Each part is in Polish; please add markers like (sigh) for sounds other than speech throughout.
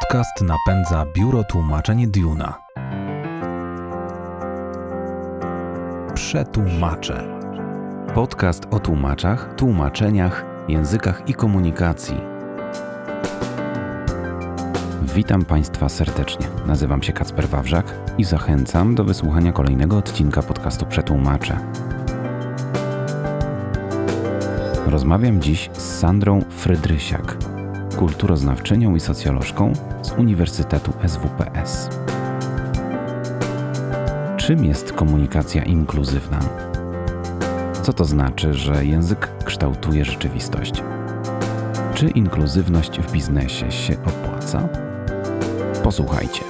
Podcast napędza biuro tłumaczeń Duna. Przetłumacze. Podcast o tłumaczach, tłumaczeniach, językach i komunikacji. Witam Państwa serdecznie. Nazywam się Kacper Wawrzak i zachęcam do wysłuchania kolejnego odcinka podcastu Przetłumacze. Rozmawiam dziś z Sandrą Frydrysiak, kulturoznawczynią i socjolożką z Uniwersytetu SWPS. Czym jest komunikacja inkluzywna? Co to znaczy, że język kształtuje rzeczywistość? Czy inkluzywność w biznesie się opłaca? Posłuchajcie.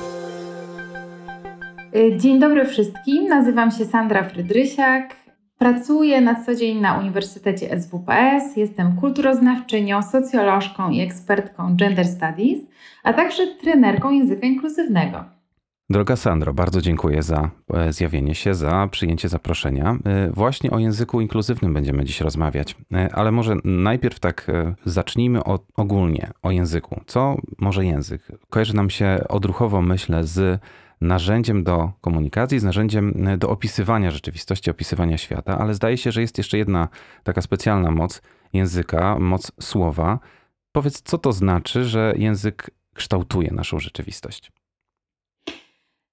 Dzień dobry wszystkim. Nazywam się Sandra Frydrysiak. Pracuję na co dzień na Uniwersytecie SWPS. Jestem kulturoznawczynią, socjolożką i ekspertką Gender Studies, a także trenerką języka inkluzywnego. Droga Sandro, bardzo dziękuję za e, zjawienie się, za przyjęcie zaproszenia. E, Właśnie o języku inkluzywnym będziemy dziś rozmawiać, E, ale może najpierw tak zacznijmy od, ogólnie o języku. Co może język? Kojarzy nam się odruchowo, myślę, z narzędziem do komunikacji, z narzędziem e, do opisywania rzeczywistości, opisywania świata, ale zdaje się, że jest jeszcze jedna taka specjalna moc języka, moc słowa. Powiedz, co to znaczy, że język kształtuje naszą rzeczywistość?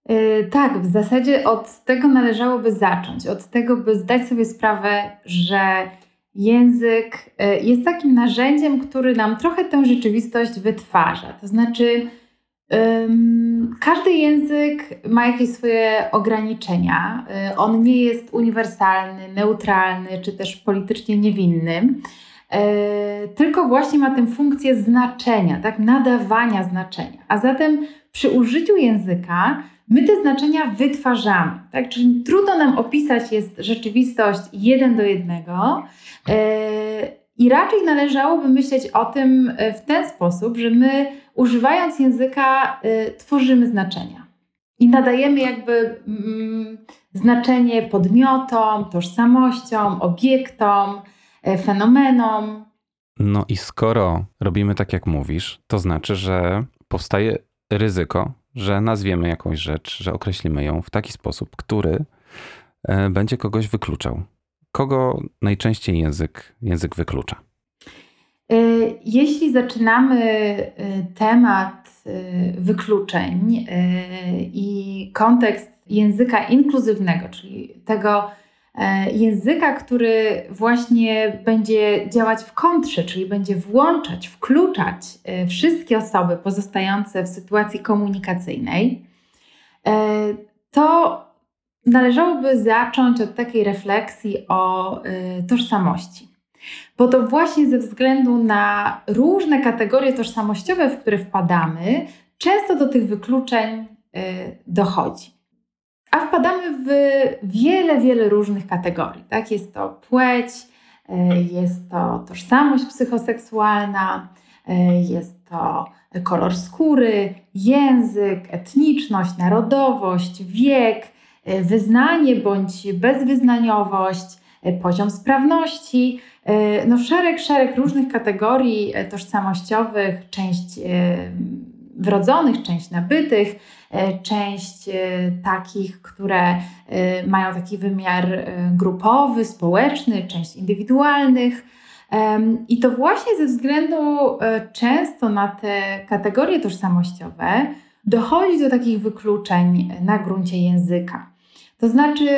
Yy, tak, w zasadzie od tego należałoby zacząć. Od tego, by zdać sobie sprawę, że język yy, jest takim narzędziem, który nam trochę tę rzeczywistość wytwarza. To znaczy, każdy język ma jakieś swoje ograniczenia. Yy, on nie jest uniwersalny, neutralny czy też politycznie niewinny. Yy, tylko właśnie ma tę funkcję znaczenia, tak, nadawania znaczenia. A zatem przy użyciu języka my te znaczenia wytwarzamy. Tak? Czyli trudno nam opisać jest rzeczywistość jeden do jednego. Yy, I raczej należałoby myśleć o tym w ten sposób, że my używając języka yy, tworzymy znaczenia. I nadajemy jakby mm, znaczenie podmiotom, tożsamościom, obiektom, yy, fenomenom. No i skoro robimy tak, jak mówisz, to znaczy, że powstaje ryzyko, że nazwiemy jakąś rzecz, że określimy ją w taki sposób, który e, będzie kogoś wykluczał. Kogo najczęściej język, język wyklucza? Y, Jeśli zaczynamy y, temat y, wykluczeń i kontekst języka inkluzywnego, czyli tego e, języka, który właśnie będzie działać w kontrze, czyli będzie włączać, wkluczać e, wszystkie osoby pozostające w sytuacji komunikacyjnej, e, to należałoby zacząć od takiej refleksji o tożsamości. Bo to właśnie ze względu na różne kategorie tożsamościowe, w które wpadamy, często do tych wykluczeń dochodzi. A wpadamy w wiele, wiele różnych kategorii. Tak? Jest to płeć, jest to tożsamość psychoseksualna, jest to kolor skóry, język, etniczność, narodowość, wiek, wyznanie bądź bezwyznaniowość, poziom sprawności. No szereg, szereg różnych kategorii tożsamościowych, część wrodzonych, część nabytych, część takich, które mają taki wymiar grupowy, społeczny, część indywidualnych. I to właśnie ze względu często na te kategorie tożsamościowe dochodzi do takich wykluczeń na gruncie języka. To znaczy,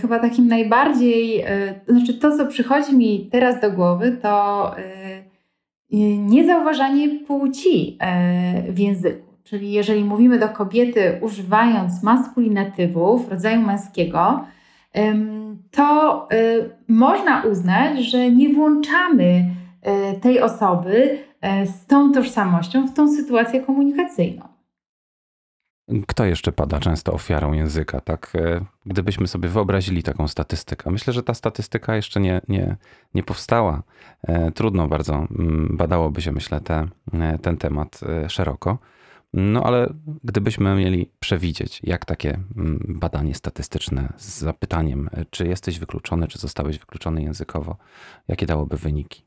chyba takim najbardziej, to znaczy to, co przychodzi mi teraz do głowy, to niezauważanie płci w języku. Czyli jeżeli mówimy do kobiety używając maskulinatywów rodzaju męskiego, to można uznać, że nie włączamy tej osoby z tą tożsamością w tą sytuację komunikacyjną. Kto jeszcze pada często ofiarą języka? Tak, gdybyśmy sobie wyobrazili taką statystykę. Myślę, że ta statystyka jeszcze nie, nie, nie powstała. Trudno bardzo badałoby się, myślę, te, ten temat szeroko. No ale gdybyśmy mieli przewidzieć, jak takie badanie statystyczne z zapytaniem, czy jesteś wykluczony, czy zostałeś wykluczony językowo, jakie dałoby wyniki?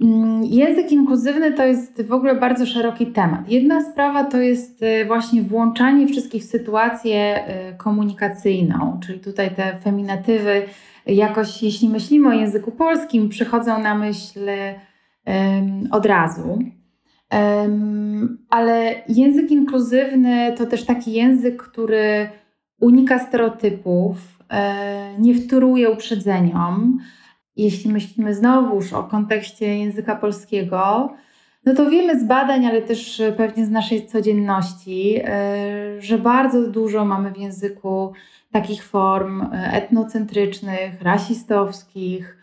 Mm, język inkluzywny to jest w ogóle bardzo szeroki temat. Jedna sprawa to jest e, właśnie włączanie wszystkich w sytuację e, komunikacyjną, czyli tutaj te feminatywy jakoś, jeśli myślimy o języku polskim, przychodzą na myśl um, od razu. Ale język inkluzywny to też taki język, który unika stereotypów, e, nie wtóruje uprzedzeniom. Jeśli myślimy znowuż o kontekście języka polskiego, no to wiemy z badań, ale też pewnie z naszej codzienności, e, że bardzo dużo mamy w języku takich form e, etnocentrycznych, rasistowskich,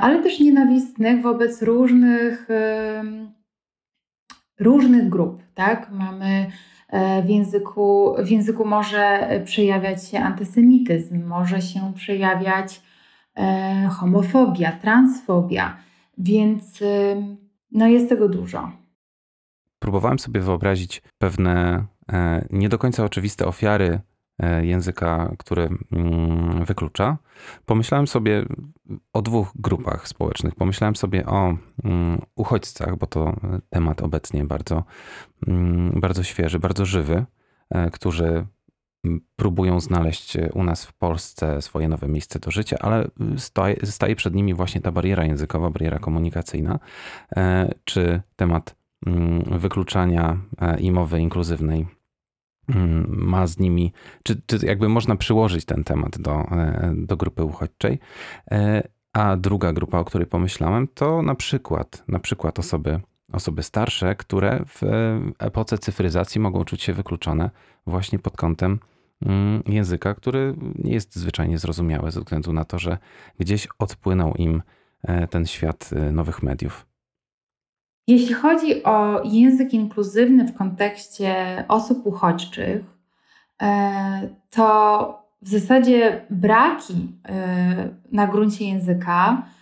ale też nienawistnych wobec różnych, różnych grup. Tak? Mamy E, w języku, w języku może przejawiać się antysemityzm, może się przejawiać e, homofobia, transfobia, więc no jest tego dużo. Próbowałem sobie wyobrazić pewne e, nie do końca oczywiste ofiary E, języka, który mm, wyklucza. Pomyślałem sobie o dwóch grupach społecznych. Pomyślałem sobie o mm, uchodźcach, bo to temat obecnie bardzo, mm, bardzo świeży, bardzo żywy, e, którzy próbują znaleźć u nas w Polsce swoje nowe miejsce do życia, ale staje, staje przed nimi właśnie ta bariera językowa, bariera komunikacyjna, e, czy temat wykluczania i mowy inkluzywnej Mm, ma z nimi, czy, czy jakby można przyłożyć ten temat do, e, do grupy uchodźczej. E, a druga grupa, o której pomyślałem, to na przykład, na przykład osoby, osoby starsze, które w epoce cyfryzacji mogą czuć się wykluczone właśnie pod kątem mm, języka, który nie jest zwyczajnie zrozumiały ze względu na to, że gdzieś odpłynął im e, ten świat nowych mediów. Jeśli chodzi o język inkluzywny w kontekście osób uchodźczych, e, to w zasadzie braki e, na gruncie języka, e,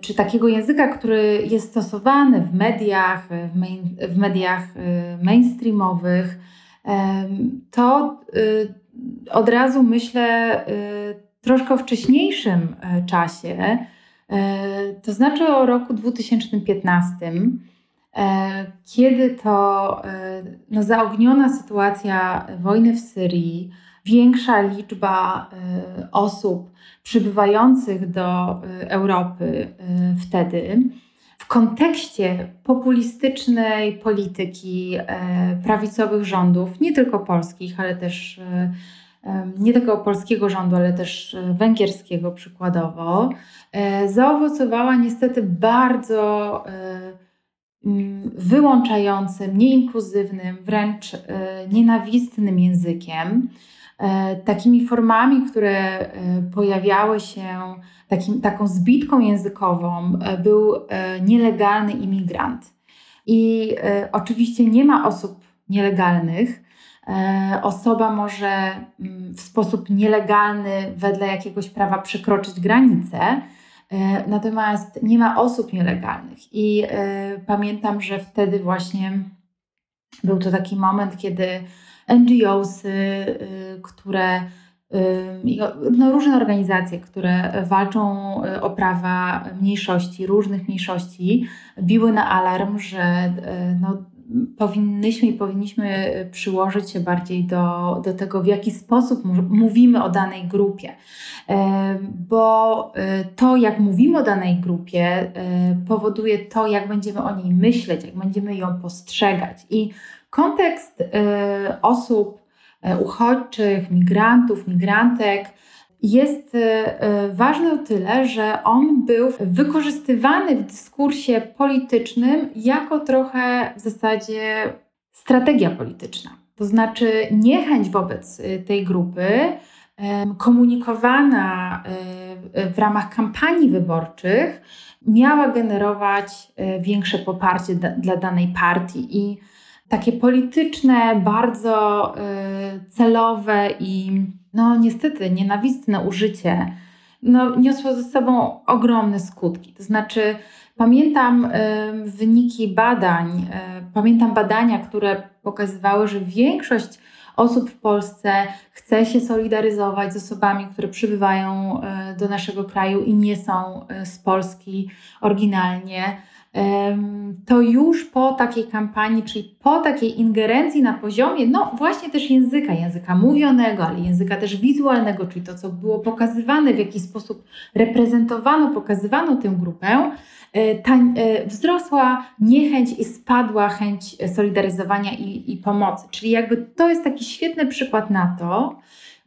czy takiego języka, który jest stosowany w mediach, w, main, w mediach mainstreamowych, to od razu myślę troszkę w wcześniejszym czasie. E, to znaczy o roku 2015, e, kiedy to e, no, zaogniona sytuacja wojny w Syrii, większa liczba osób przybywających do Europy wtedy, w kontekście populistycznej polityki prawicowych rządów, nie tylko polskich, ale też nie tylko polskiego rządu, ale też węgierskiego przykładowo, zaowocowała niestety bardzo e, wyłączającym, nieinkluzywnym, wręcz nienawistnym językiem. Takimi formami, które pojawiały się, takim, taką zbitką językową był nielegalny imigrant. I oczywiście nie ma osób nielegalnych, E, osoba może mm, w sposób nielegalny wedle jakiegoś prawa przekroczyć granicę, e, natomiast nie ma osób nielegalnych. I e, pamiętam, że wtedy właśnie był to taki moment, kiedy NGOsy, które no, różne organizacje, które walczą o prawa mniejszości, różnych mniejszości, biły na alarm, że no, powinnyśmy i powinniśmy przyłożyć się bardziej do, do tego, w jaki sposób mówimy o danej grupie. E, bo to, jak mówimy o danej grupie, powoduje to, jak będziemy o niej myśleć, jak będziemy ją postrzegać. I kontekst osób uchodźczych, migrantów, migrantek, jest e, ważny o tyle, że on był wykorzystywany w dyskursie politycznym jako trochę w zasadzie strategia polityczna. To znaczy niechęć wobec tej grupy komunikowana w ramach kampanii wyborczych miała generować większe poparcie dla danej partii i takie polityczne, bardzo celowe i no niestety nienawistne użycie no, niosło ze sobą ogromne skutki. To znaczy, pamiętam y, wyniki badań, y, pamiętam badania, które pokazywały, że większość osób w Polsce chce się solidaryzować z osobami, które przybywają y, do naszego kraju i nie są z Polski oryginalnie. To już po takiej kampanii, czyli po takiej ingerencji na poziomie, no właśnie też języka, języka mówionego, ale języka też wizualnego, czyli to, co było pokazywane, w jaki sposób reprezentowano, pokazywano tę grupę, e, ta, e, wzrosła niechęć i spadła chęć solidaryzowania i, i pomocy. Czyli jakby to jest taki świetny przykład na to,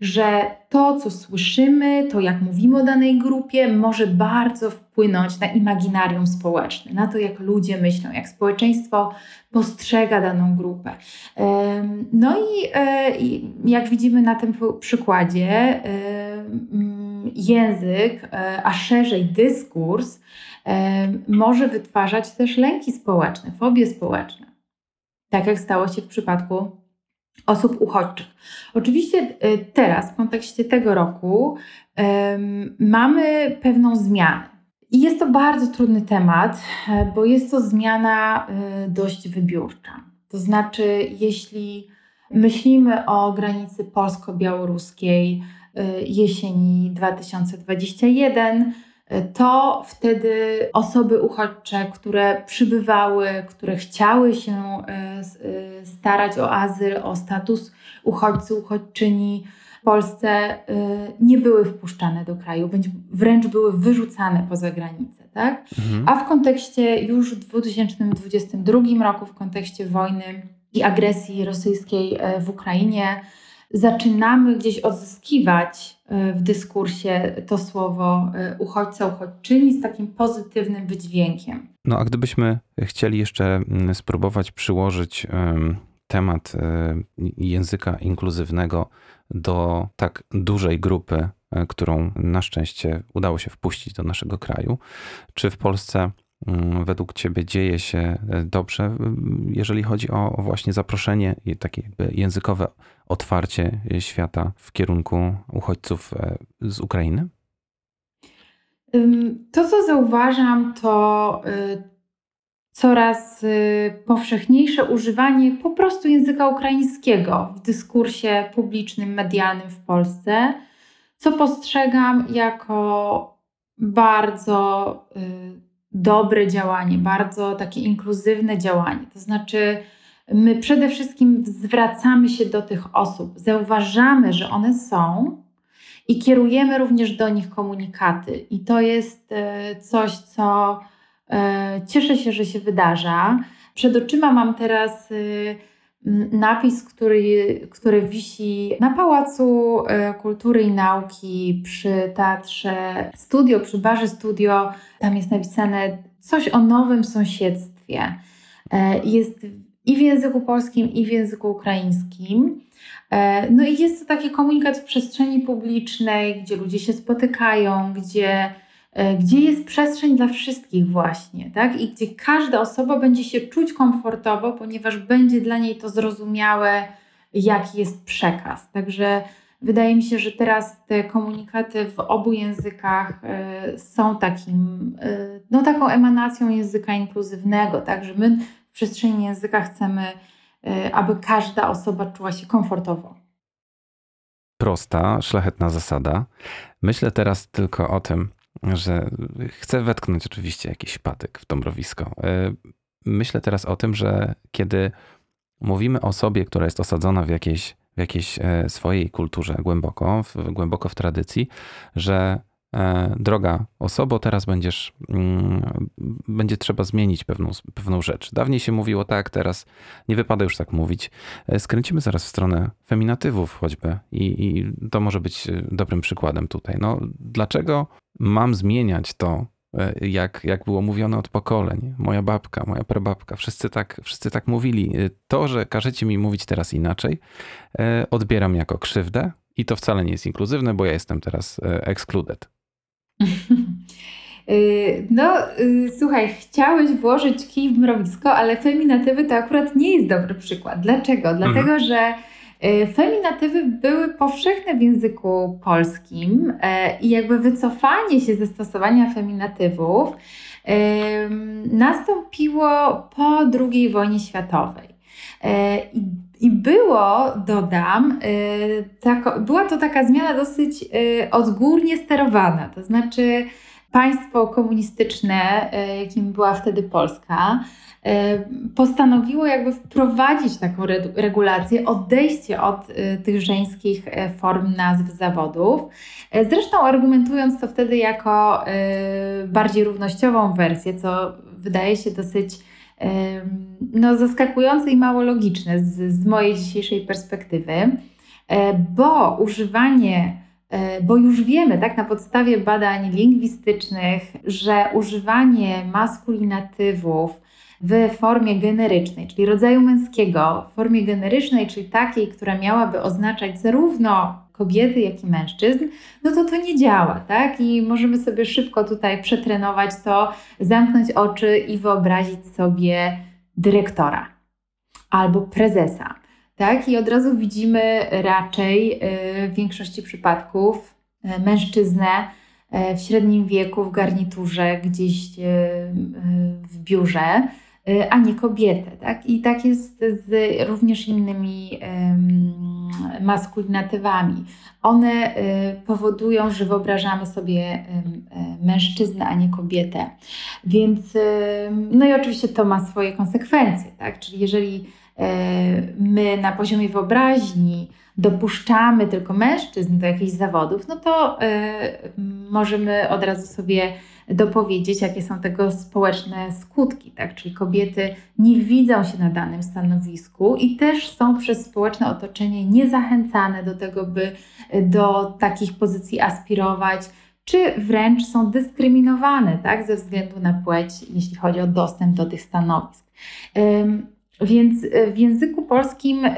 że to, co słyszymy, to jak mówimy o danej grupie, może bardzo wpłynąć na imaginarium społeczne, na to, jak ludzie myślą, jak społeczeństwo postrzega daną grupę. No e, i jak widzimy na tym przykładzie, język, e, a szerzej dyskurs, może wytwarzać też lęki społeczne, fobie społeczne. Tak jak stało się w przypadku osób uchodźczych. Oczywiście e, teraz, w kontekście tego roku, mamy pewną zmianę. I jest to bardzo trudny temat, e, bo jest to zmiana e, dość wybiórcza. To znaczy, jeśli myślimy o granicy polsko-białoruskiej jesieni 2021, to wtedy osoby uchodźcze, które przybywały, które chciały się e, e, starać o azyl, o status uchodźcy, uchodźczyni w Polsce, e, nie były wpuszczane do kraju, wręcz były wyrzucane poza granicę. Tak? Mhm. A w kontekście już w 2022 roku, w kontekście wojny i agresji rosyjskiej w Ukrainie, zaczynamy gdzieś odzyskiwać e, w dyskursie to słowo e, uchodźca, uchodźczyni z takim pozytywnym wydźwiękiem. No a gdybyśmy chcieli jeszcze mm, spróbować przyłożyć temat e, języka inkluzywnego do tak dużej grupy, którą na szczęście udało się wpuścić do naszego kraju, czy w Polsce według Ciebie dzieje się dobrze, jeżeli chodzi o właśnie zaproszenie i takie językowe otwarcie świata w kierunku uchodźców e, z Ukrainy? To, co zauważam, to coraz powszechniejsze używanie po prostu języka ukraińskiego w dyskursie publicznym, medialnym w Polsce, co postrzegam jako bardzo y, dobre działanie, bardzo takie inkluzywne działanie. To znaczy, my przede wszystkim zwracamy się do tych osób, zauważamy, że one są i kierujemy również do nich komunikaty. I to jest e, coś, co e, cieszę się, że się wydarza. Przed oczyma mam teraz e, napis, który, który wisi na Pałacu Kultury i Nauki przy Teatrze Studio, przy barze Studio. Tam jest napisane coś o nowym sąsiedztwie. Jest i w języku polskim, i w języku ukraińskim. E, no i jest to taki komunikat w przestrzeni publicznej, gdzie ludzie się spotykają, gdzie, e, gdzie jest przestrzeń dla wszystkich właśnie, tak? I gdzie każda osoba będzie się czuć komfortowo, ponieważ będzie dla niej to zrozumiałe, jaki jest przekaz. Także wydaje mi się, że teraz te komunikaty w obu językach e, są takim, no taką emanacją języka inkluzywnego, tak? Że my w przestrzeni języka chcemy, aby każda osoba czuła się komfortowo. Prosta, szlachetna zasada. Myślę teraz tylko o tym, że chcę wetknąć oczywiście jakiś patyk w to mrowisko. Y, myślę teraz o tym, że kiedy mówimy o osobie, która jest osadzona w jakiejś, w jakiejś e, swojej kulturze głęboko, w, głęboko w tradycji, że E, droga osobo, teraz będziesz, mm, będzie trzeba zmienić pewną, pewną rzecz. Dawniej się mówiło tak, teraz nie wypada już tak mówić. E, skręcimy zaraz w stronę feminatywów choćby i, i to może być e, dobrym przykładem tutaj. No, dlaczego mam zmieniać to, jak, jak było mówione od pokoleń. Moja babka, moja prababka, wszyscy tak, wszyscy tak mówili. To, że każecie mi mówić teraz inaczej, odbieram jako krzywdę i to wcale nie jest inkluzywne, bo ja jestem teraz excluded. (laughs) Y, no, y, słuchaj, chciałeś włożyć kij w mrowisko, ale feminatywy to akurat nie jest dobry przykład. Dlaczego? Mhm. Dlatego, że y, feminatywy były powszechne w języku polskim i jakby wycofanie się ze stosowania feminatywów nastąpiło po II wojnie światowej. I i było, dodam, y, była to taka zmiana dosyć y, odgórnie sterowana. To znaczy, państwo komunistyczne, jakim była wtedy Polska, postanowiło jakby wprowadzić taką regulację, odejście od tych żeńskich form nazw zawodów. Zresztą argumentując to wtedy jako bardziej równościową wersję, co wydaje się dosyć no, zaskakujące i mało logiczne z, z mojej dzisiejszej perspektywy, e, bo używanie, e, bo już wiemy, tak, na podstawie badań lingwistycznych, że używanie maskulinatywów w formie generycznej, czyli rodzaju męskiego, w formie generycznej, czyli takiej, która miałaby oznaczać zarówno kobiety, jak i mężczyzn, no to to nie działa, tak? I możemy sobie szybko tutaj przetrenować to, zamknąć oczy i wyobrazić sobie dyrektora albo prezesa, tak? I od razu widzimy raczej y, w większości przypadków y, mężczyznę y, w średnim wieku, w garniturze, gdzieś w biurze, a nie kobietę. Tak? I tak jest z również innymi maskulinatywami. One y, powodują, że wyobrażamy sobie y, mężczyznę, a nie kobietę. Więc, y, no i oczywiście to ma swoje konsekwencje, tak? Czyli jeżeli my na poziomie wyobraźni dopuszczamy tylko mężczyzn do jakichś zawodów, no to możemy od razu sobie dopowiedzieć, jakie są tego społeczne skutki, tak? Czyli kobiety nie widzą się na danym stanowisku i też są przez społeczne otoczenie niezachęcane do tego, by do takich pozycji aspirować, czy wręcz są dyskryminowane, tak? Ze względu na płeć, jeśli chodzi o dostęp do tych stanowisk. Więc w języku polskim y,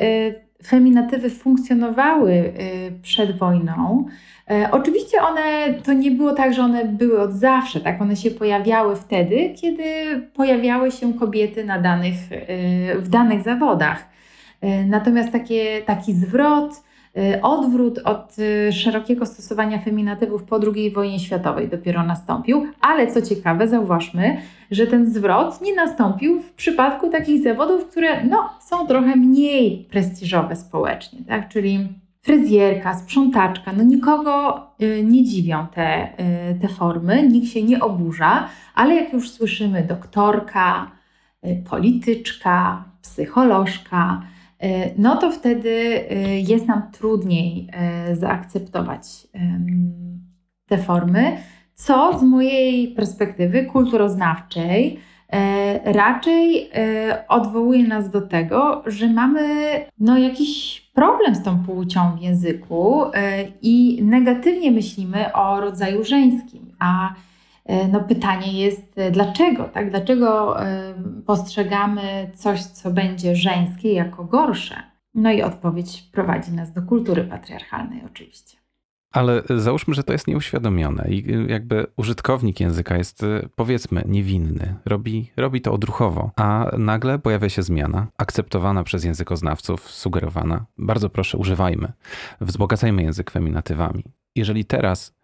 feminatywy funkcjonowały y, przed wojną. E, oczywiście one, to nie było tak, że one były od zawsze, tak? One się pojawiały wtedy, kiedy pojawiały się kobiety na danych, y, w danych zawodach. E, natomiast takie, taki zwrot, odwrót od szerokiego stosowania feminatywów po II wojnie światowej dopiero nastąpił, ale co ciekawe, zauważmy, że ten zwrot nie nastąpił w przypadku takich zawodów, które no, są trochę mniej prestiżowe społecznie, tak? czyli fryzjerka, sprzątaczka, no nikogo y, nie dziwią te, y, te formy, nikt się nie oburza, ale jak już słyszymy doktorka, y, polityczka, psycholożka, no to wtedy jest nam trudniej zaakceptować te formy co z mojej perspektywy kulturoznawczej raczej odwołuje nas do tego, że mamy no, jakiś problem z tą płcią w języku i negatywnie myślimy o rodzaju żeńskim. A no, pytanie jest, dlaczego? Tak? Dlaczego postrzegamy coś, co będzie żeńskie, jako gorsze? No i odpowiedź prowadzi nas do kultury patriarchalnej, oczywiście. Ale załóżmy, że to jest nieuświadomione i jakby użytkownik języka jest powiedzmy niewinny, robi, robi to odruchowo, a nagle pojawia się zmiana, akceptowana przez językoznawców, sugerowana. Bardzo proszę, używajmy, wzbogacajmy język feminatywami. Jeżeli teraz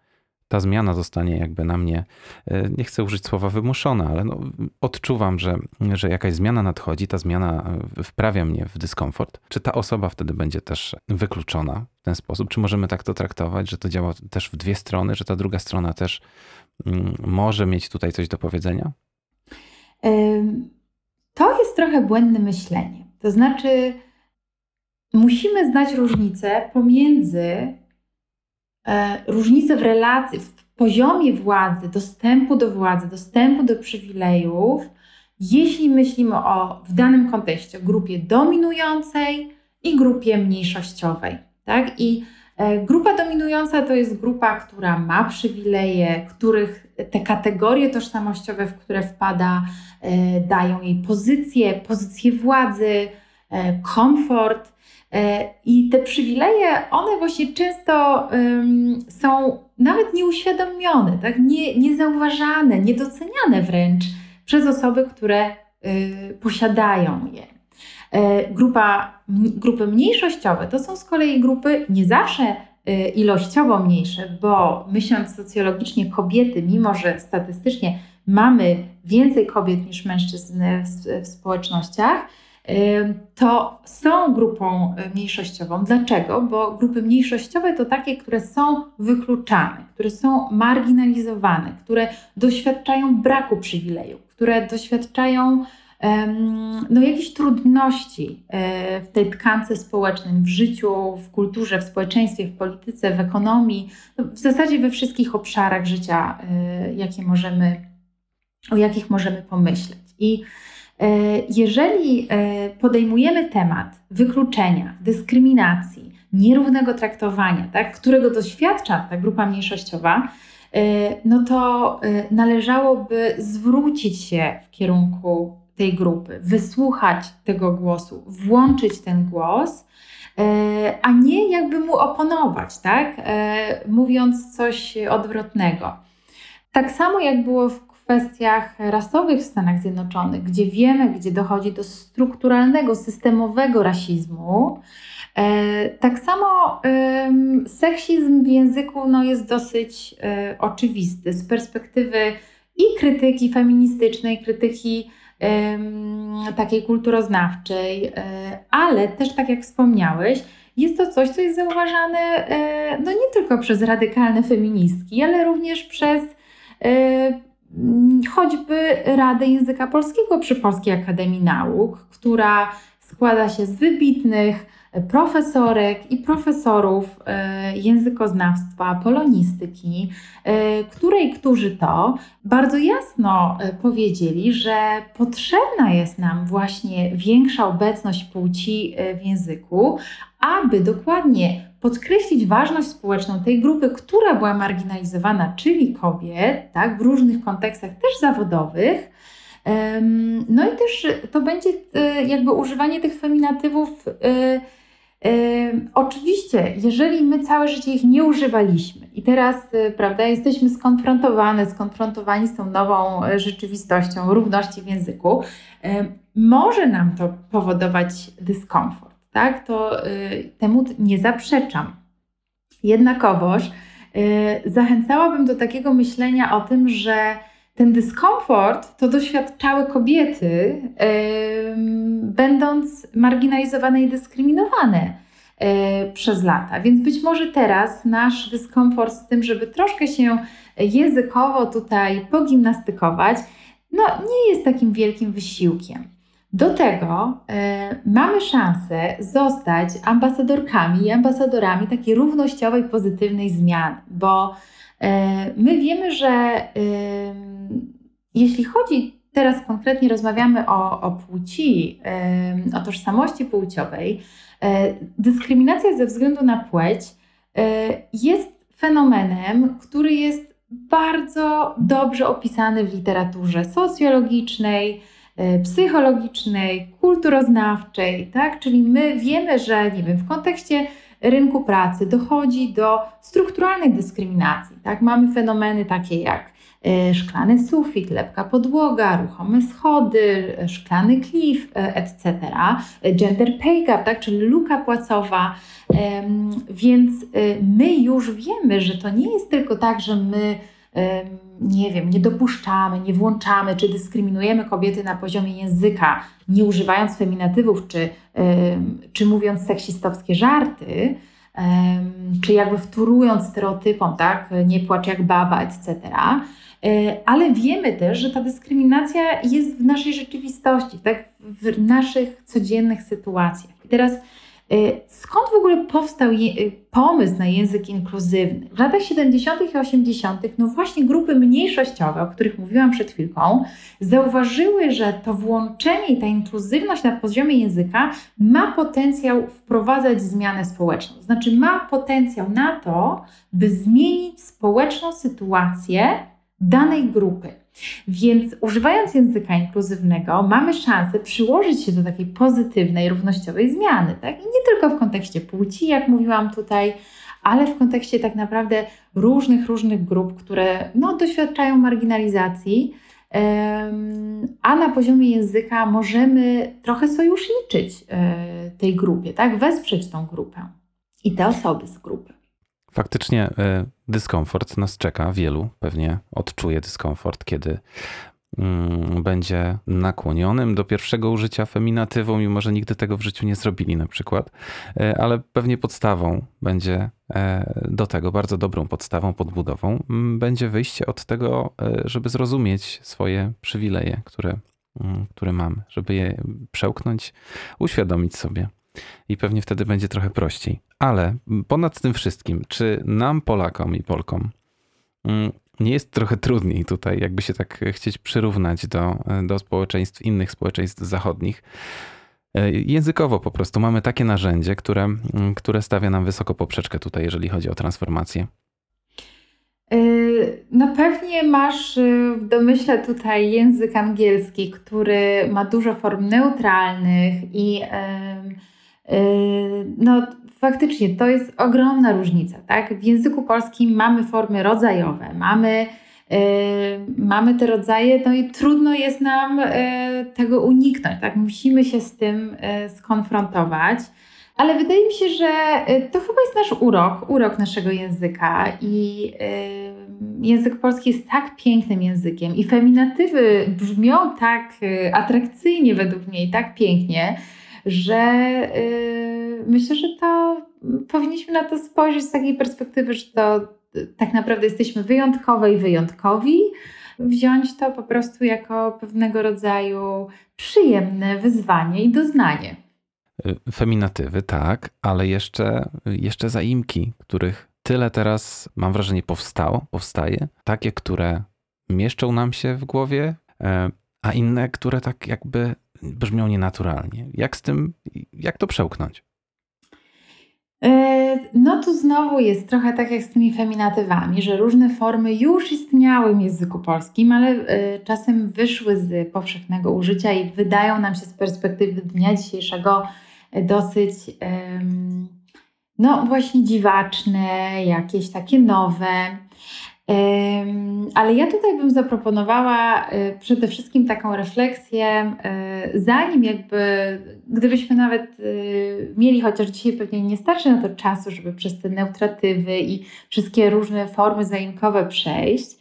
ta zmiana zostanie jakby na mnie, e, nie chcę użyć słowa wymuszona, ale no, odczuwam, że, że jakaś zmiana nadchodzi, ta zmiana e, wprawia mnie w dyskomfort. Czy ta osoba wtedy będzie też wykluczona w ten sposób? Czy możemy tak to traktować, że to działa też w dwie strony, że ta druga strona też mm, może mieć tutaj coś do powiedzenia? To jest trochę błędne myślenie. To znaczy, musimy znać różnicę pomiędzy różnice w relacji, w poziomie władzy, dostępu do władzy, dostępu do przywilejów, jeśli myślimy o w danym kontekście grupie dominującej i grupie mniejszościowej. Tak? I e, grupa dominująca to jest grupa, która ma przywileje, których te kategorie tożsamościowe, w które wpada, e, dają jej pozycję, pozycję władzy, komfort. E, I te przywileje, one właśnie często są nawet nieuświadomione, tak? Nie, niezauważane, niedoceniane wręcz przez osoby, które y, posiadają je. E, grupa, grupy mniejszościowe to są z kolei grupy nie zawsze y, ilościowo mniejsze, bo myśląc socjologicznie, kobiety, mimo że statystycznie mamy więcej kobiet niż mężczyzn w, w społecznościach, to są grupą mniejszościową. Dlaczego? Bo grupy mniejszościowe to takie, które są wykluczane, które są marginalizowane, które doświadczają braku przywilejów, które doświadczają no, jakichś trudności e, w tej tkance społecznej, w życiu, w kulturze, w społeczeństwie, w polityce, w ekonomii, no, w zasadzie we wszystkich obszarach życia, e, jakie możemy, o jakich możemy pomyśleć. I jeżeli podejmujemy temat wykluczenia, dyskryminacji, nierównego traktowania, tak, którego doświadcza ta grupa mniejszościowa, no to należałoby zwrócić się w kierunku tej grupy, wysłuchać tego głosu, włączyć ten głos, e, a nie jakby mu oponować, tak? E, mówiąc coś odwrotnego. Tak samo jak było w kwestiach rasowych w Stanach Zjednoczonych, gdzie wiemy, gdzie dochodzi do strukturalnego, systemowego rasizmu, e, tak samo seksizm w języku no, jest dosyć oczywisty z perspektywy i krytyki feministycznej, krytyki takiej kulturoznawczej, e, ale też tak jak wspomniałeś, jest to coś, co jest zauważane e, no nie tylko przez radykalne feministki, ale również przez e, choćby Radę Języka Polskiego przy Polskiej Akademii Nauk, która składa się z wybitnych profesorek i profesorów e, językoznawstwa, polonistyki, e, której którzy to bardzo jasno e, powiedzieli, że potrzebna jest nam właśnie większa obecność płci w języku, aby dokładnie podkreślić ważność społeczną tej grupy, która była marginalizowana, czyli kobiet, tak, w różnych kontekstach też zawodowych. No i też to będzie jakby używanie tych feminatywów oczywiście, jeżeli my całe życie ich nie używaliśmy i teraz prawda, jesteśmy skonfrontowane, skonfrontowani z tą nową e, rzeczywistością równości w języku, może nam to powodować dyskomfort. Tak? To y, temu nie zaprzeczam. Jednakowoż y, zachęcałabym do takiego myślenia o tym, że ten dyskomfort to doświadczały kobiety, będąc marginalizowane i dyskryminowane yy, przez lata. Więc być może teraz nasz dyskomfort z tym, żeby troszkę się językowo tutaj pogimnastykować, no nie jest takim wielkim wysiłkiem. Do tego yy, mamy szansę zostać ambasadorkami i ambasadorami takiej równościowej, pozytywnej zmiany, bo E, my wiemy, że jeśli chodzi, teraz konkretnie rozmawiamy o, o płci, o tożsamości płciowej, dyskryminacja ze względu na płeć jest fenomenem, który jest bardzo dobrze opisany w literaturze socjologicznej, psychologicznej, kulturoznawczej, tak? Czyli my wiemy, że nie wiem, w kontekście rynku pracy dochodzi do strukturalnej dyskryminacji. Tak? Mamy fenomeny takie jak e, szklany sufit, lepka podłoga, ruchome schody, szklany klif, e, etc. Gender pay gap, tak? czyli luka płacowa. Więc e, my już wiemy, że to nie jest tylko tak, że my nie wiem, nie dopuszczamy, nie włączamy, czy dyskryminujemy kobiety na poziomie języka, nie używając feminatywów, czy, czy mówiąc seksistowskie żarty, czy jakby wtórując stereotypom, tak, nie płacz jak baba, etc. E, ale wiemy też, że ta dyskryminacja jest w naszej rzeczywistości, tak, w naszych codziennych sytuacjach. I teraz skąd w ogóle powstał y, pomysł na język inkluzywny? W latach 70. i 80. no właśnie grupy mniejszościowe, o których mówiłam przed chwilką, zauważyły, że to włączenie i ta inkluzywność na poziomie języka ma potencjał wprowadzać zmianę społeczną. Znaczy ma potencjał na to, by zmienić społeczną sytuację danej grupy. Więc używając języka inkluzywnego, mamy szansę przyłożyć się do takiej pozytywnej, równościowej zmiany. Tak? I nie tylko w kontekście płci, jak mówiłam tutaj, ale w kontekście tak naprawdę różnych, różnych grup, które no, doświadczają marginalizacji. A na poziomie języka możemy trochę sojuszniczyć e, tej grupie, tak? wesprzeć tą grupę i te osoby z grupy. Faktycznie e, dyskomfort nas czeka, wielu pewnie odczuje dyskomfort, kiedy mm, będzie nakłonionym do pierwszego użycia feminatywą, mimo że nigdy tego w życiu nie zrobili na przykład, e, ale pewnie podstawą będzie e, do tego, bardzo dobrą podstawą, podbudową, będzie wyjście od tego, żeby zrozumieć swoje przywileje, które, mm, które mamy, żeby je przełknąć, uświadomić sobie. I pewnie wtedy będzie trochę prościej. Ale ponad tym wszystkim, czy nam, Polakom i Polkom, nie jest trochę trudniej tutaj, jakby się tak chcieć przyrównać do, do społeczeństw, innych społeczeństw zachodnich. E, językowo po prostu mamy takie narzędzie, które, które stawia nam wysoko poprzeczkę tutaj, jeżeli chodzi o transformację. E, no pewnie masz e, w domyśle tutaj język angielski, który ma dużo form neutralnych i no faktycznie to jest ogromna różnica. Tak? W języku polskim mamy formy rodzajowe, mamy, yy, mamy te rodzaje, no i trudno jest nam yy, tego uniknąć. Tak? Musimy się z tym yy, skonfrontować. Ale wydaje mi się, że to chyba jest nasz urok, urok naszego języka i język polski jest tak pięknym językiem i feminatywy brzmią tak atrakcyjnie według mnie i tak pięknie, że yy, myślę, że to powinniśmy na to spojrzeć z takiej perspektywy, że to tak naprawdę jesteśmy wyjątkowe i wyjątkowi. Wziąć to po prostu jako pewnego rodzaju przyjemne wyzwanie i doznanie. Y, feminatywy, tak, ale jeszcze, jeszcze zaimki, których tyle teraz, mam wrażenie, powstało, powstaje. Takie, które mieszczą nam się w głowie, e, a inne, które tak jakby brzmią nienaturalnie. Jak z tym, jak to przełknąć? E, no tu znowu jest trochę tak jak z tymi feminatywami, że różne formy już istniały w języku polskim, ale e, czasem wyszły z powszechnego użycia i wydają nam się z perspektywy dnia dzisiejszego e, dosyć no właśnie dziwaczne, jakieś takie nowe. Ale ja tutaj bym zaproponowała y, przede wszystkim taką refleksję, y, zanim jakby, gdybyśmy nawet y, mieli, chociaż dzisiaj pewnie nie starczy na to czasu, żeby przez te neutratywy i wszystkie różne formy zaimkowe przejść,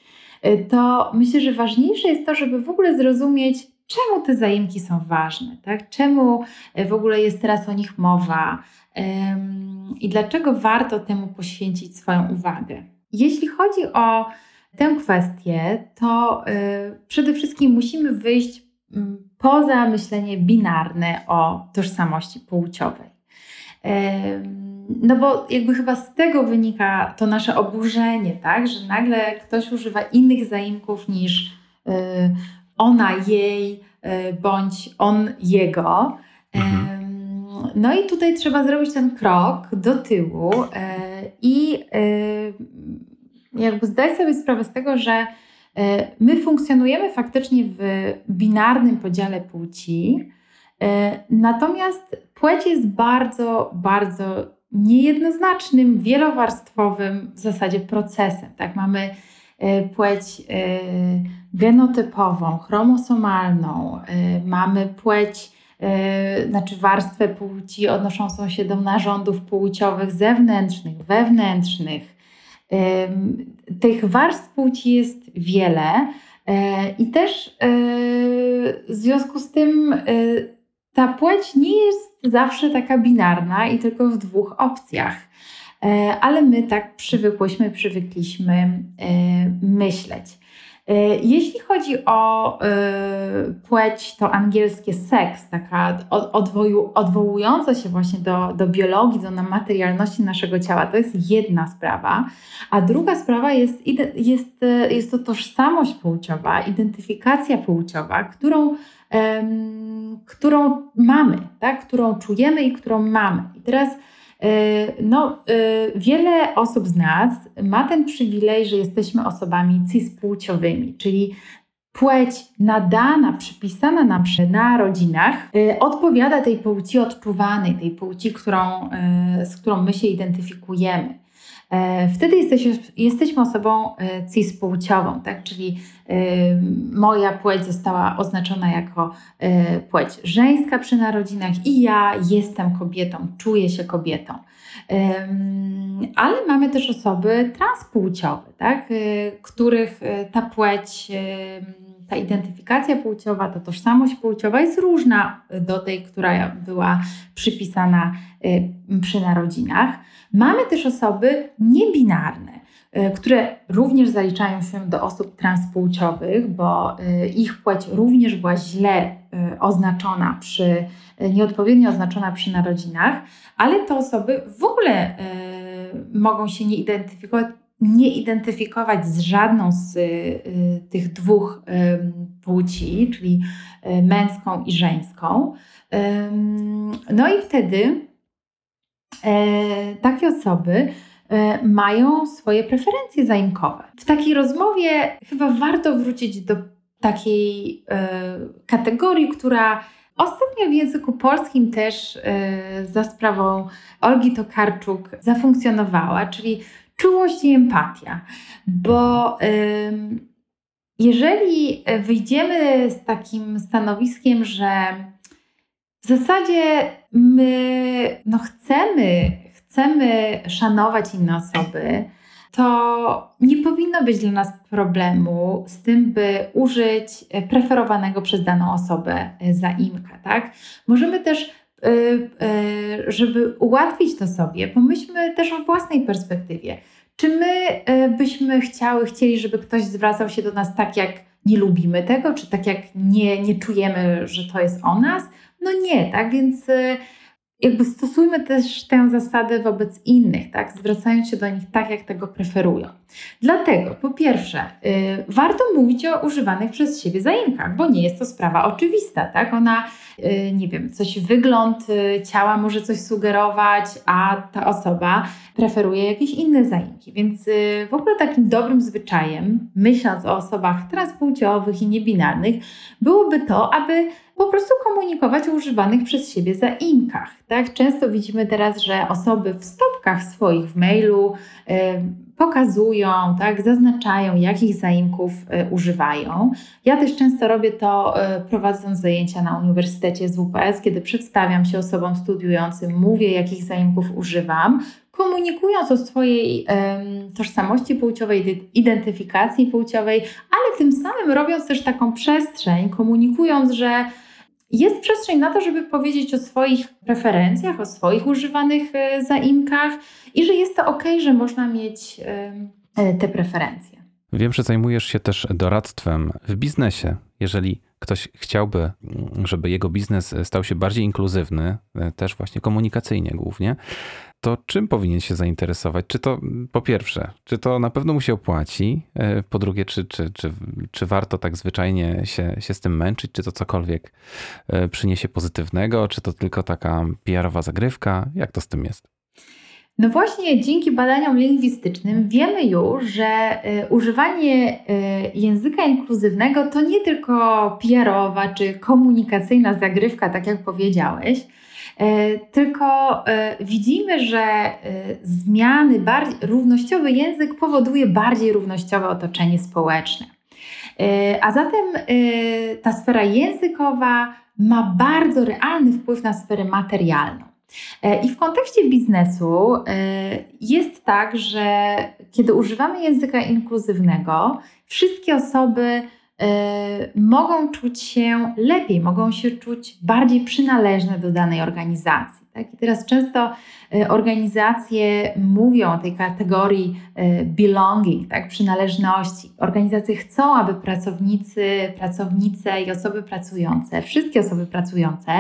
to myślę, że ważniejsze jest to, żeby w ogóle zrozumieć, czemu te zaimki są ważne, tak? czemu w ogóle jest teraz o nich mowa i dlaczego warto temu poświęcić swoją uwagę. Jeśli chodzi o tę kwestię, to y, przede wszystkim musimy wyjść y, poza myślenie binarne o tożsamości płciowej. Y, no bo jakby chyba z tego wynika to nasze oburzenie, tak, że nagle ktoś używa innych zaimków niż y, ona jej bądź on jego. Mhm. No i tutaj trzeba zrobić ten krok do tyłu e, i e, jakby zdać sobie sprawę z tego, że e, my funkcjonujemy faktycznie w binarnym podziale płci, natomiast płeć jest bardzo, bardzo niejednoznacznym, wielowarstwowym w zasadzie procesem. Tak, mamy płeć genotypową, chromosomalną, mamy płeć znaczy warstwę płci odnoszącą się do narządów płciowych zewnętrznych, wewnętrznych. Yy, tych warstw płci jest wiele yy, i też w związku z tym ta płeć nie jest zawsze taka binarna i tylko w dwóch opcjach. Ale my tak przywykłyśmy, przywykliśmy myśleć. E, jeśli chodzi o e, płeć, to angielskie seks, taka odwoju, odwołująca się właśnie do, do biologii, do materialności naszego ciała, to jest jedna sprawa. A druga sprawa jest, jest, jest to tożsamość płciowa, identyfikacja płciowa, którą, którą mamy, tak? którą czujemy i którą mamy. I teraz E, no, e, wiele osób z nas ma ten przywilej, że jesteśmy osobami cispłciowymi, czyli płeć nadana, przypisana nam przy narodzinach e, odpowiada tej płci odczuwanej, tej płci, którą, z którą my się identyfikujemy. E, wtedy jesteśmy, jesteśmy osobą e, cispłciową, tak? czyli e, moja płeć została oznaczona jako płeć żeńska przy narodzinach i ja jestem kobietą, czuję się kobietą. Ale mamy też osoby transpłciowe, tak? których ta płeć ta identyfikacja płciowa, ta tożsamość płciowa jest różna do tej, która była przypisana przy narodzinach. Mamy też osoby niebinarne, które również zaliczają się do osób transpłciowych, bo ich płeć również była źle oznaczona przy, nieodpowiednio oznaczona przy narodzinach, ale te osoby w ogóle mogą się nie identyfikować nie identyfikować z żadną z y, tych dwóch y, płci, czyli y, męską i żeńską. No i wtedy e, takie osoby e, mają swoje preferencje zaimkowe. W takiej rozmowie chyba warto wrócić do takiej e, kategorii, która ostatnio w języku polskim też za sprawą Olgi Tokarczuk zafunkcjonowała, czyli czułość i empatia, bo jeżeli wyjdziemy z takim stanowiskiem, że w zasadzie my no chcemy, chcemy szanować inne osoby, to nie powinno być dla nas problemu z tym, by użyć preferowanego przez daną osobę zaimka. Tak? Możemy też żeby ułatwić to sobie, pomyślmy też o własnej perspektywie. Czy my y, byśmy chciały, chcieli, żeby ktoś zwracał się do nas tak, jak nie lubimy tego, czy tak, jak nie, nie czujemy, że to jest o nas? No nie, tak? Więc jakby stosujmy też tę zasadę wobec innych, tak? zwracając się do nich tak, jak tego preferują. Dlatego, po pierwsze, yy, warto mówić o używanych przez siebie zaimkach, bo nie jest to sprawa oczywista. Tak? Ona, yy, nie wiem, coś wygląd yy, ciała może coś sugerować, a ta osoba preferuje jakieś inne zaimki. Więc y, w ogóle takim dobrym zwyczajem, myśląc o osobach transpłciowych i niebinarnych, byłoby to, aby po prostu komunikować o używanych przez siebie zaimkach. Tak? Często widzimy teraz, że osoby w stopkach swoich w mailu y, pokazują, tak, zaznaczają, jakich zaimków y, używają. Ja też często robię to y, prowadząc zajęcia na Uniwersytecie z WPS, kiedy przedstawiam się osobom studiującym, mówię, jakich zaimków używam, komunikując o swojej um, tożsamości płciowej, identyfikacji płciowej, ale tym samym robiąc też taką przestrzeń, komunikując, że jest przestrzeń na to, żeby powiedzieć o swoich preferencjach, o swoich używanych e, zaimkach i że jest to ok, że można mieć e, te preferencje. Wiem, że zajmujesz się też doradztwem w biznesie. Jeżeli ktoś chciałby, żeby jego biznes stał się bardziej inkluzywny, e, też właśnie komunikacyjnie głównie, to czym powinien się zainteresować? Czy to po pierwsze, czy to na pewno mu się opłaci? E, po drugie, czy, czy, czy, czy warto tak zwyczajnie się, się z tym męczyć? Czy to cokolwiek e, przyniesie pozytywnego? Czy to tylko taka PR-owa zagrywka? Jak to z tym jest? No właśnie dzięki badaniom lingwistycznym wiemy już, że y, używanie języka inkluzywnego to nie tylko PR-owa czy komunikacyjna zagrywka, tak jak powiedziałeś, tylko widzimy, że zmiany, bardziej, równościowy język powoduje bardziej równościowe otoczenie społeczne. A zatem ta sfera językowa ma bardzo realny wpływ na sferę materialną. E, I w kontekście biznesu e, jest tak, że kiedy używamy języka inkluzywnego, wszystkie osoby e, mogą czuć się lepiej, mogą się czuć bardziej przynależne do danej organizacji. Tak? I teraz często organizacje mówią o tej kategorii belonging, tak? przynależności. Organizacje chcą, aby pracownicy, pracownice i osoby pracujące, wszystkie osoby pracujące,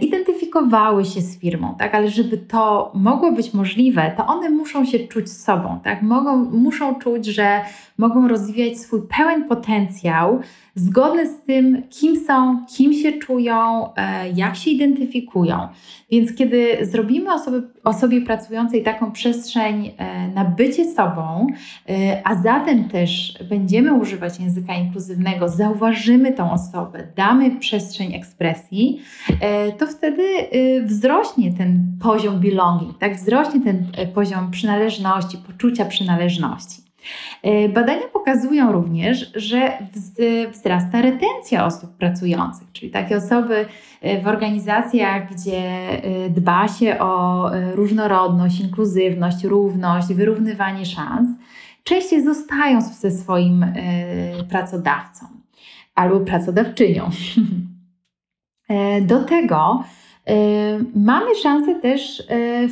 identyfikowały się z firmą, tak? ale żeby to mogło być możliwe, to one muszą się czuć sobą, tak? Mogą, muszą czuć, że mogą rozwijać swój pełen potencjał, zgodny z tym, kim są, kim się czują, e, jak się identyfikują. Więc kiedy zrobimy osoby, osobie pracującej taką przestrzeń e, na bycie sobą, e, a zatem też będziemy używać języka inkluzywnego, zauważymy tą osobę, damy przestrzeń ekspresji, to wtedy wzrośnie ten poziom belonging, tak? wzrośnie ten poziom przynależności, poczucia przynależności. E, badania pokazują również, że wzrasta retencja osób pracujących, czyli takie osoby e, w organizacjach, gdzie e, dba się o różnorodność, inkluzywność, równość, wyrównywanie szans, częściej zostają ze swoim pracodawcą. albo pracodawczynią. (laughs) Do tego mamy szansę też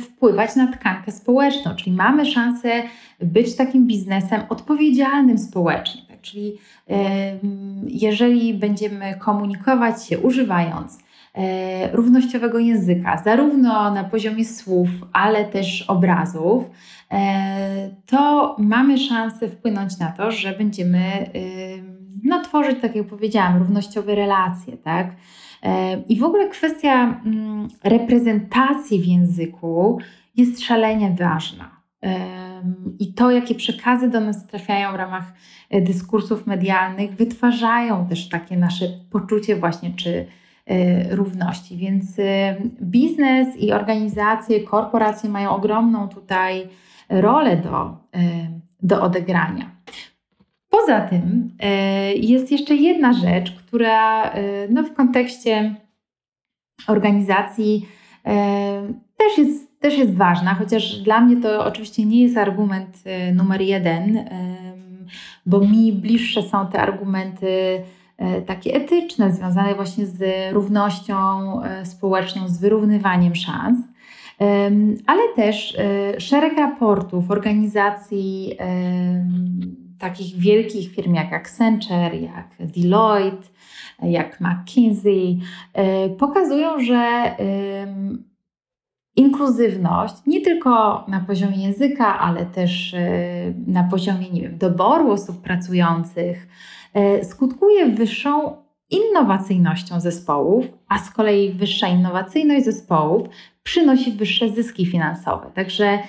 wpływać na tkankę społeczną, czyli mamy szansę być takim biznesem odpowiedzialnym społecznie. Tak? Czyli jeżeli będziemy komunikować się używając równościowego języka, zarówno na poziomie słów, ale też obrazów, to mamy szansę wpłynąć na to, że będziemy no, tworzyć, tak jak powiedziałam, równościowe relacje, tak? E, I w ogóle kwestia mm, reprezentacji w języku jest szalenie ważna. I to, jakie przekazy do nas trafiają w ramach e, dyskursów medialnych, wytwarzają też takie nasze poczucie właśnie czy e, równości. Więc biznes i organizacje, korporacje mają ogromną tutaj rolę do, do odegrania. Poza tym e, jest jeszcze jedna rzecz, która e, no, w kontekście organizacji e, też jest, też jest ważna, chociaż dla mnie to oczywiście nie jest argument numer jeden, bo mi bliższe są te argumenty takie etyczne, związane właśnie z równością społeczną, z wyrównywaniem szans. Ale też szereg raportów organizacji takich wielkich firm jak Accenture, jak Deloitte, jak McKinsey, e, pokazują, że inkluzywność nie tylko na poziomie języka, ale też e, na poziomie nie wiem, doboru osób pracujących skutkuje wyższą innowacyjnością zespołów, a z kolei wyższa innowacyjność zespołów przynosi wyższe zyski finansowe. Także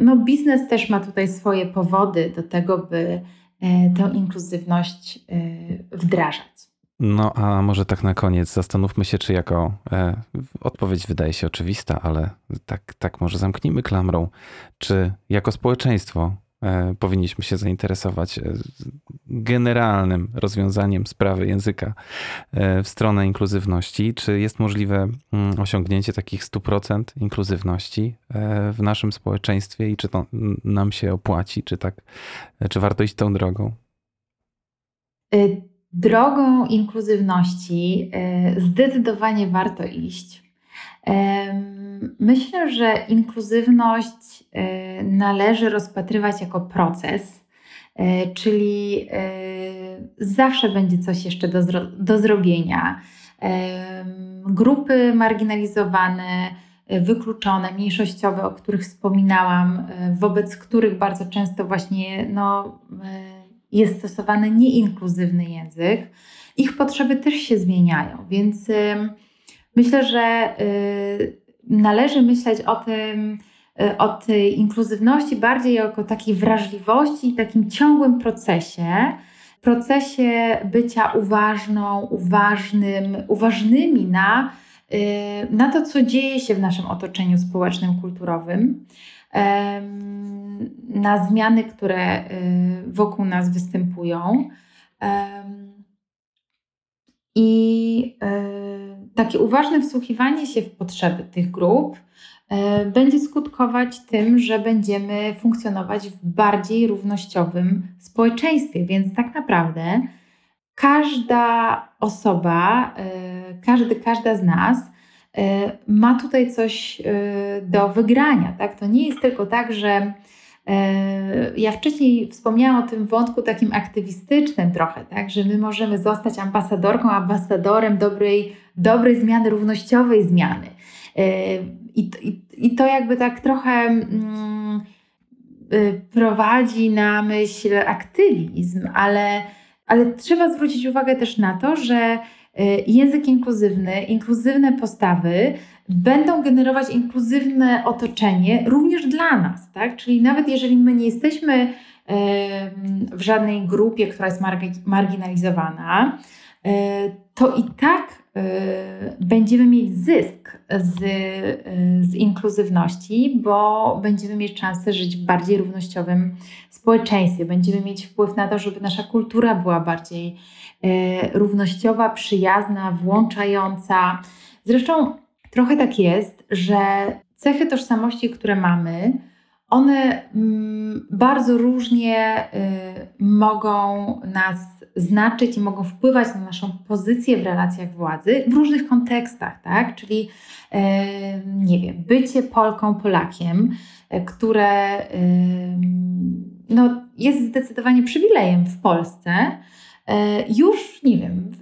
no, biznes też ma tutaj swoje powody do tego, by e, tę inkluzywność e, wdrażać. No a może tak na koniec zastanówmy się, czy jako e, odpowiedź wydaje się oczywista, ale tak, tak może zamknijmy klamrą, czy jako społeczeństwo powinniśmy się zainteresować e, generalnym rozwiązaniem sprawy języka e, w stronę inkluzywności. Czy jest możliwe mm, osiągnięcie takich 100% inkluzywności w naszym społeczeństwie i czy to nam się opłaci, czy tak, czy warto iść tą drogą? Drogą inkluzywności zdecydowanie warto iść. Myślę, że inkluzywność e, należy rozpatrywać jako proces, e, czyli e, zawsze będzie coś jeszcze do, do zrobienia. Grupy marginalizowane, wykluczone, mniejszościowe, o których wspominałam, wobec których bardzo często właśnie no, jest stosowany nieinkluzywny język, ich potrzeby też się zmieniają, więc myślę, że należy myśleć o tym, y, o tej inkluzywności bardziej jako takiej wrażliwości i takim ciągłym procesie, procesie bycia uważną, uważnym, uważnymi na, y, na to, co dzieje się w naszym otoczeniu społecznym, kulturowym, na zmiany, które y, wokół nas występują. I takie uważne wsłuchiwanie się w potrzeby tych grup e, będzie skutkować tym, że będziemy funkcjonować w bardziej równościowym społeczeństwie. Więc tak naprawdę każda osoba, e, każdy, każda z nas e, ma tutaj coś do wygrania. Tak? To nie jest tylko tak, że ja wcześniej wspomniałam o tym wątku takim aktywistycznym trochę, tak, że my możemy zostać ambasadorką, ambasadorem dobrej, dobrej zmiany, równościowej zmiany. I, i, i to jakby tak trochę mm, y, prowadzi na myśl aktywizm, ale, ale trzeba zwrócić uwagę też na to, że język inkluzywny, inkluzywne postawy będą generować inkluzywne otoczenie również dla nas, tak? Czyli nawet jeżeli my nie jesteśmy w żadnej grupie, która jest marginalizowana, e, to i tak e, będziemy mieć zysk z, e, z inkluzywności, bo będziemy mieć szansę żyć w bardziej równościowym społeczeństwie. Będziemy mieć wpływ na to, żeby nasza kultura była bardziej równościowa, przyjazna, włączająca. Zresztą Trochę tak jest, że cechy tożsamości, które mamy, one mm, bardzo różnie y, mogą nas znaczyć i mogą wpływać na naszą pozycję w relacjach władzy w różnych kontekstach, tak? Czyli e, nie wiem, bycie Polką, Polakiem, e, które no, jest zdecydowanie przywilejem w Polsce, już nie wiem, w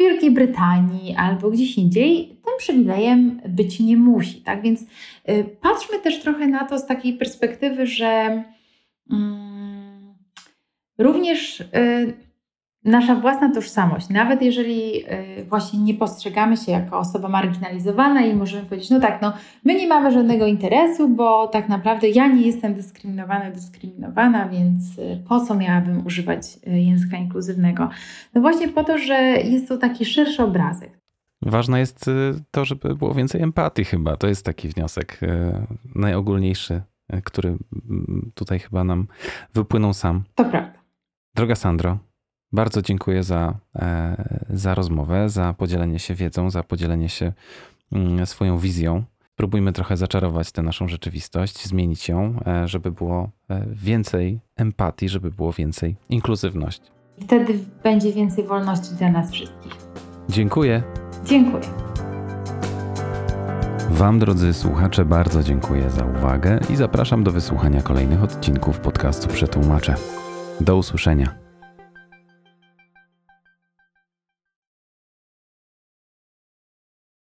Wielkiej Brytanii albo gdzieś indziej przywilejem być nie musi, tak? Więc e, patrzmy też trochę na to z takiej perspektywy, że mm, również y, nasza własna tożsamość, nawet jeżeli y, właśnie nie postrzegamy się jako osoba marginalizowana i możemy powiedzieć, no tak, no my nie mamy żadnego interesu, bo tak naprawdę ja nie jestem dyskryminowana, dyskryminowana, więc y, po co miałabym używać y, języka inkluzywnego? No właśnie po to, że jest to taki szerszy obrazek. Ważne jest y, to, żeby było więcej empatii chyba. To jest taki wniosek y, najogólniejszy, y, który mm, tutaj chyba nam wypłynął sam. To prawda. Droga Sandro, bardzo dziękuję za, e, za rozmowę, za podzielenie się wiedzą, za podzielenie się mm, swoją wizją. Próbujmy trochę zaczarować tę naszą rzeczywistość, zmienić ją, e, żeby było e, więcej empatii, żeby było więcej inkluzywności. Wtedy będzie więcej wolności dla nas wszystkich. Dziękuję. Dziękuję. Wam, drodzy słuchacze, bardzo dziękuję za uwagę i zapraszam do wysłuchania kolejnych odcinków podcastu Przetłumaczę. Do usłyszenia.